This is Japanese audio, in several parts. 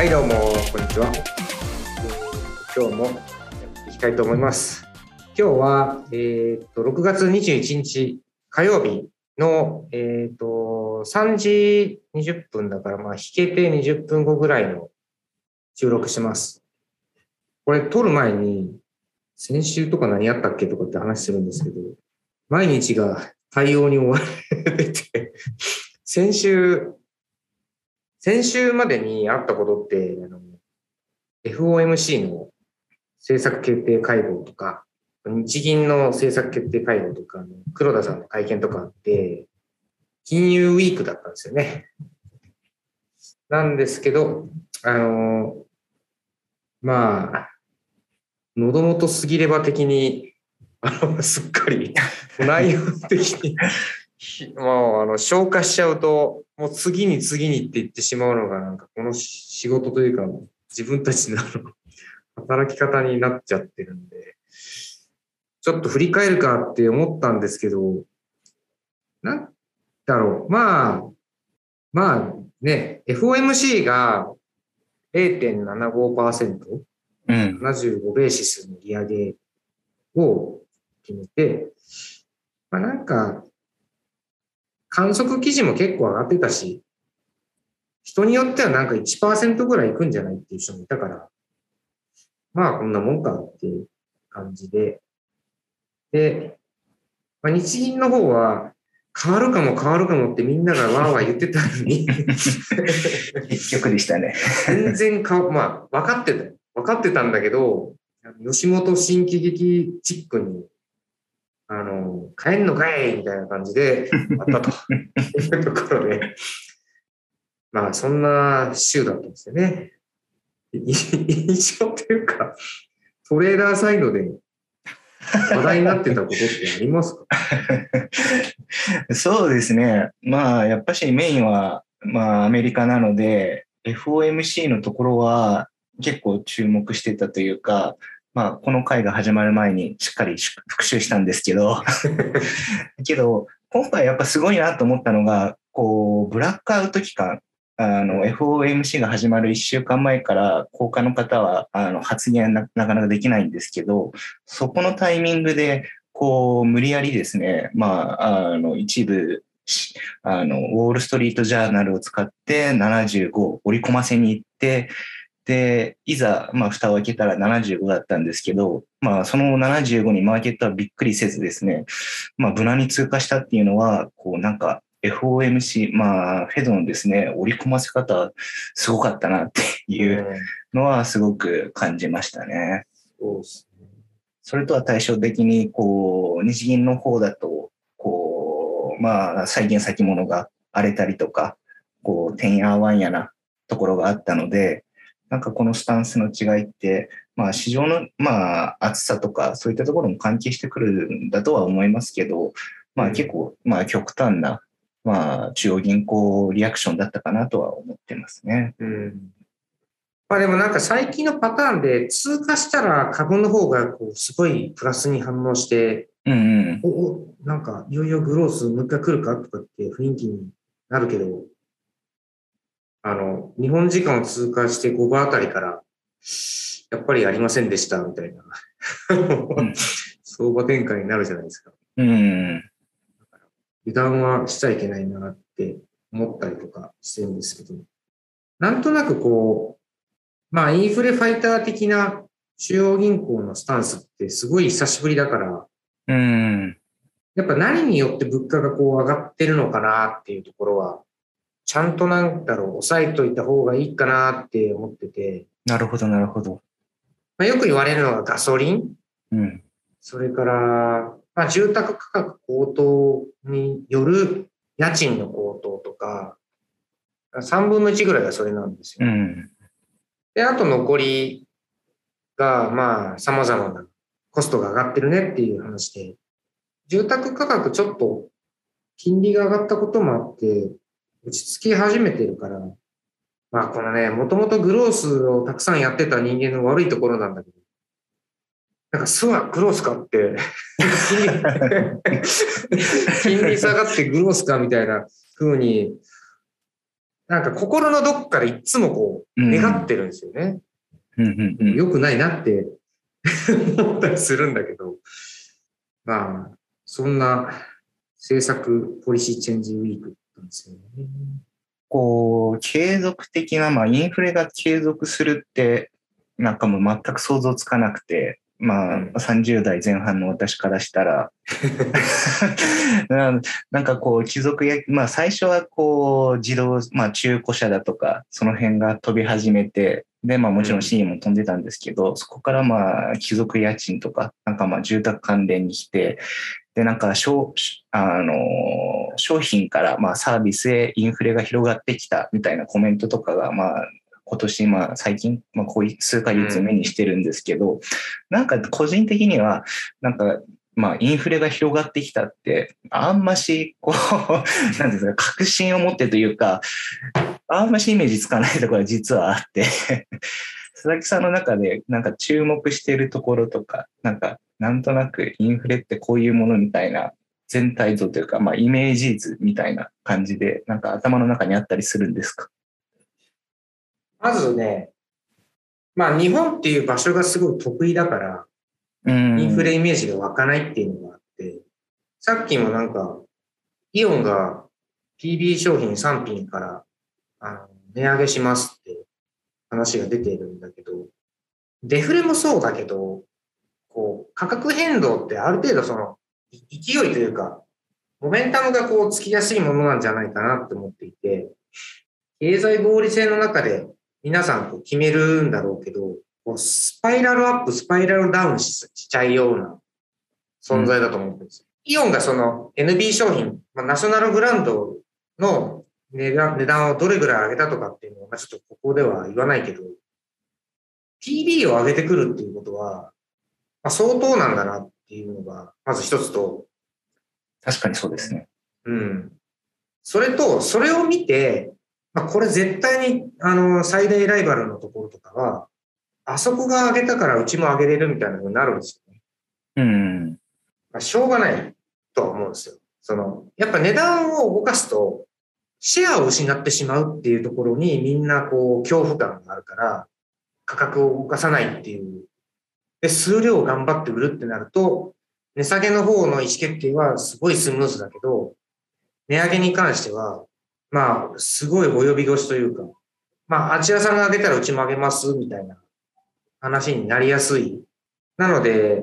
はい、どうも、こんにちは。今日もやっていきたいと思います。今日は、えっと、6月21日火曜日の、えっと、3時20分だから、まあ、引けて20分後ぐらいの収録します。これ、撮る前に、先週とか何やったっけとかって話するんですけど、毎日が対応に追われてて、先週、先週までにあったことって、あの FOMC の政策決定会合とか、日銀の政策決定会合とか、黒田さんの会見とかあって、金融ウィークだったんですよね。なんですけど、あの、まあ、喉元すぎれば的に、あの、すっかり、内容的に、もう、あの、消化しちゃうと、もう次に次にって言ってしまうのが、なんかこの仕事というか、自分たちの 働き方になっちゃってるんで、ちょっと振り返るかって思ったんですけど、なんだろう。まあ、まあね、FOMC が0.75%、うん。75ベーシスの利上げを決めて、まあなんか、観測記事も結構上がってたし、人によってはなんか1%ぐらいいくんじゃないっていう人もいたから、まあこんなもんかっていう感じで、で、まあ、日銀の方は変わるかも変わるかもってみんながわーわー言ってたのに、結局でしたね。全然か、まあ、分かってたよ。分かってたんだけど、吉本新喜劇チックに、あの、帰んのかいみたいな感じで、あったというところで、まあ、そんな週だったんですよね。印象というか、トレーダーサイドで話題になってたことってありますか？そうですね。まあ、やっぱしメインは、まあ、アメリカなので、FOMC のところは結構注目してたというか、まあ、この回が始まる前にしっかり復習したんですけど、けど、今回やっぱすごいなと思ったのが、こう、ブラックアウト期間、あの、FOMC が始まる1週間前から、高価の方は、あの、発言ななかなかできないんですけど、そこのタイミングで、こう、無理やりですね、まあ、あの、一部、しあの、ウォールストリートジャーナルを使って75を織り込ませに行って、で、いざ、まあ、蓋を開けたら75だったんですけど、まあ、その75にマーケットはびっくりせずですね、まあ、無難に通過したっていうのは、こう、なんか、FOMC、まあ、フェドのですね、織り込ませ方、すごかったなっていうのはすごく感じましたね。そうですね。それとは対照的に、こう、日銀の方だと、こう、まあ、債券先物が荒れたりとか、こう、てんやわんやなところがあったので、なんかこのスタンスの違いって、まあ、市場の、まあ、厚さとか、そういったところも関係してくるんだとは思いますけど、まあ、結構、まあ、極端な、まあ、中央銀行リアクションだったかなとは思ってますね。うん。まあでもなんか最近のパターンで通過したら株の方がこうすごいプラスに反応して、うんうん。おお、なんかいよいよグロースもう一回来るかとかって雰囲気になるけど、あの、日本時間を通過して5番あたりから、やっぱりありませんでしたみたいな、ん 相場展開になるじゃないですか。うん。油断はしちゃいけないなって思ったりとかしてるんですけど、なんとなくこう、まあインフレファイター的な中央銀行のスタンスってすごい久しぶりだから、うん。やっぱ何によって物価がこう上がってるのかなっていうところは、ちゃんとなんだろう、抑えといた方がいいかなって思ってて、なるほど、なるほど。まあ、よく言われるのがガソリンうん。それから、まあ、住宅価格高騰による家賃の高騰とか、3分の1ぐらいがそれなんですよ。うん。で、あと残りが、まあ、様々なコストが上がってるねっていう話で、住宅価格ちょっと金利が上がったこともあって、落ち着き始めてるから、まあこのね、もともとグロースをたくさんやってた人間の悪いところなんだけど、なんか、そうはグロースかって、金利下がってグロースかみたいな風に、なんか心のどっかでいつもこう、願ってるんですよね。うんうんくないなって。思ったりするんだけど、まあ、そんな政策ポリシーチェンジウィークなんですよね。こう、継続的な、まあ、インフレが継続するって、なんかもう全く想像つかなくて、まあ、30代前半の私からしたら なんかこう、貴族や、まあ最初はこう、自動、まあ中古車だとか、その辺が飛び始めて、で、まあもちろん C も飛んでたんですけど、そこからまあ、貴族家賃とか、なんかまあ住宅関連に来て、で、なんか商、あの、商品からまあサービスへインフレが広がってきたみたいなコメントとかが、まあ、今年、まあ最近、まあこういう数ヶ月目にしてるんですけど、うん、なんか個人的には、なんか、まあインフレが広がってきたって、あんまし、こう、なんですか、確信を持ってというか、あんましイメージつかないところが実はあって 佐々木さんの中でなんか注目しているところとか、なんかなんとなくインフレってこういうものみたいな全体像というか、まあイメージ図みたいな感じで、なんか頭の中にあったりするんですか？まずね、まあ日本っていう場所がすごい得意だから、インフレイメージが湧かないっていうのがあって、さっきもなんか、イオンが PB 商品3品からあの値上げしますって話が出ているんだけど、デフレもそうだけど、こう、価格変動ってある程度その勢いというか、モメンタムがこうつきやすいものなんじゃないかなって思っていて、経済合理性の中で皆さんこう決めるんだろうけど、こうスパイラルアップ、スパイラルダウンしちゃうような存在だと思うんですイオンがその NB 商品、まあ、ナショナルブランドの値段値段をどれぐらい上げたとかっていうのは、まあ、ちょっとここでは言わないけど、PB を上げてくるっていうことは、まあ、相当なんだなっていうのが、まず一つと。確かにそうですね。うん。それと、それを見て、まあ、これ絶対に、あの、最大ライバルのところとかは、あそこが上げたからうちも上げれるみたいなのになるんですよね。うん。まあ、しょうがないとは思うんですよ。その、やっぱ値段を動かすと、シェアを失ってしまうっていうところにみんなこう恐怖感があるから、価格を動かさないっていう。で、数量を頑張って売るってなると、値下げの方の意思決定はすごいスムーズだけど、値上げに関しては、まあ、すごい及び腰というか、まあ、あちらさんが上げたらうちも上げますみたいな話になりやすい。なので、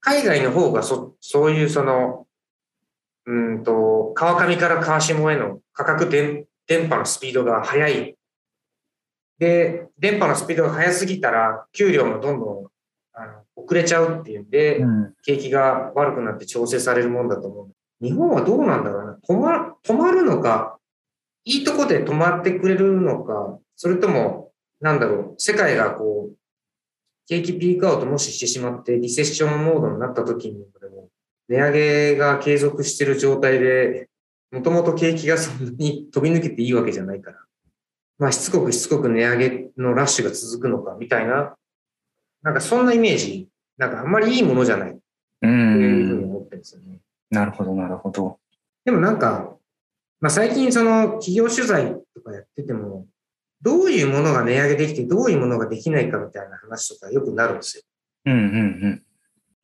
海外の方がそそういうその、うんと、川上から川下への価格電電波のスピードが速い。で、電波のスピードが速すぎたら、給料もどんどんあの遅れちゃうっていうんで、うん、景気が悪くなって調整されるもんだと思う。日本はどうなんだろうな。止ま止まるのか、いいとこで止まってくれるのか、それとも、なんだろう、世界がこう、景気ピークアウトもししてしまって、リセッションモードになった時に、値上げが継続している状態で、もともと景気がそんなに 飛び抜けていいわけじゃないから、まあ、しつこくしつこく値上げのラッシュが続くのか、みたいな、なんかそんなイメージ、なんかあんまりいいものじゃない、っていうふうに思ってるんですよね。なるほど、なるほど。でもなんか、まあ、最近その企業取材とかやってても、どういうものが値上げできて、どういうものができないかみたいな話とかよくなるんですよ。うんうんうん。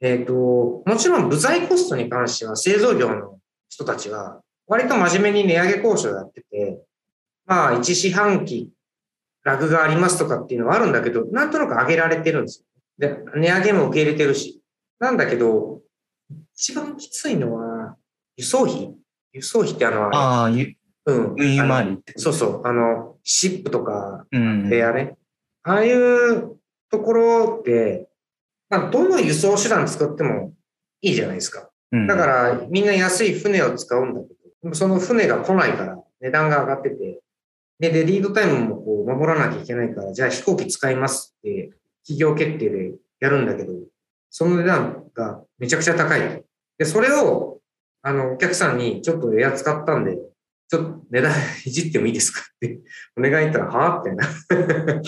えっ、ー、と、もちろん部材コストに関しては製造業の人たちは割と真面目に値上げ交渉やってて、まあ一四半期ラグがありますとかっていうのはあるんだけど、なんとなく上げられてるんですよ。で、値上げも受け入れてるし。なんだけど、一番きついのは輸送費？輸送費ってあの、ああ、ゆ、うん。運輸回りって。そうそう。あの、シップとか、部屋ね。ああいうところって、まあ、どの輸送手段使ってもいいじゃないですか。だから、みんな安い船を使うんだけど、その船が来ないから値段が上がってて、で、でリードタイムもこう守らなきゃいけないから、じゃあ飛行機使いますって企業決定でやるんだけど、その値段がめちゃくちゃ高い。で、それを、あの、お客さんにちょっとエア使ったんで、ちょっと値段いじってもいいですかってお願い言ったら、はぁみたいな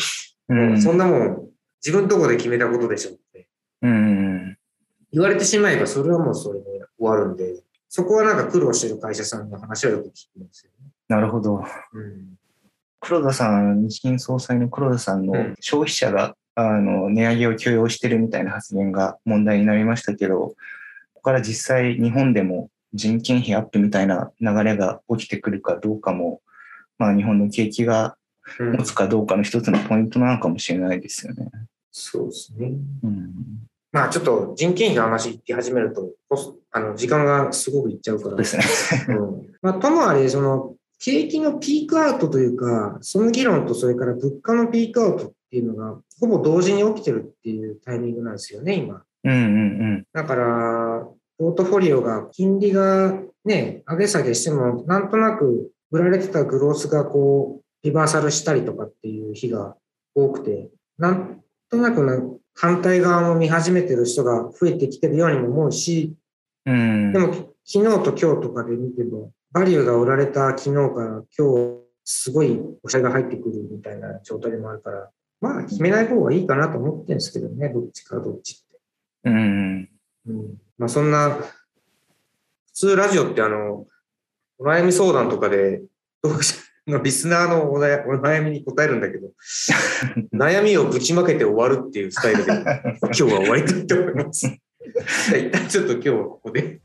うん。そんなもん、自分のとこで決めたことでしょって。うん。言われてしまえば、それはもうそれで終わるんで、そこはなんか苦労してる会社さんの話はよく聞くんですよね。なるほど。うん。黒田さん、日銀総裁の黒田さんのうん消費者が、あの値上げを許容してるみたいな発言が問題になりましたけど、ここから実際日本でも人件費アップみたいな流れが起きてくるかどうかも、まあ日本の景気がうん持つかどうかの一つのポイントなのかもしれないですよね。そうですね。うん。まあちょっと人件費の話言って始めると、あの時間がすごくいっちゃうから。ですね。うんまあ、ともあれ、その、景気のピークアウトというか、その議論とそれから物価のピークアウトっていうのが、ほぼ同時に起きてるっていうタイミングなんですよね、今。うんうんだから、ポートフォリオが、金利がね、上げ下げしても、なんとなく売られてたグロースがこう、リバーサルしたりとかっていう日が多くて、なんとなくな反対側も見始めてる人が増えてきてるようにも思うし、うん。うん。でも、昨日と今日とかで見ても、バリューが売られた昨日から今日、すごいおしゃれが入ってくるみたいな状態でもあるから、まあ、決めない方がいいかなと思ってるんですけどね、どっちかどっちって。うん。うん。まあ、そんな、普通ラジオってあの、お悩み相談とかで、読者のリスナーのお悩みに答えるんだけど、悩みをぶちまけて終わるっていうスタイルで、今日は終わりたいと思います。一 旦ちょっと今日はここで。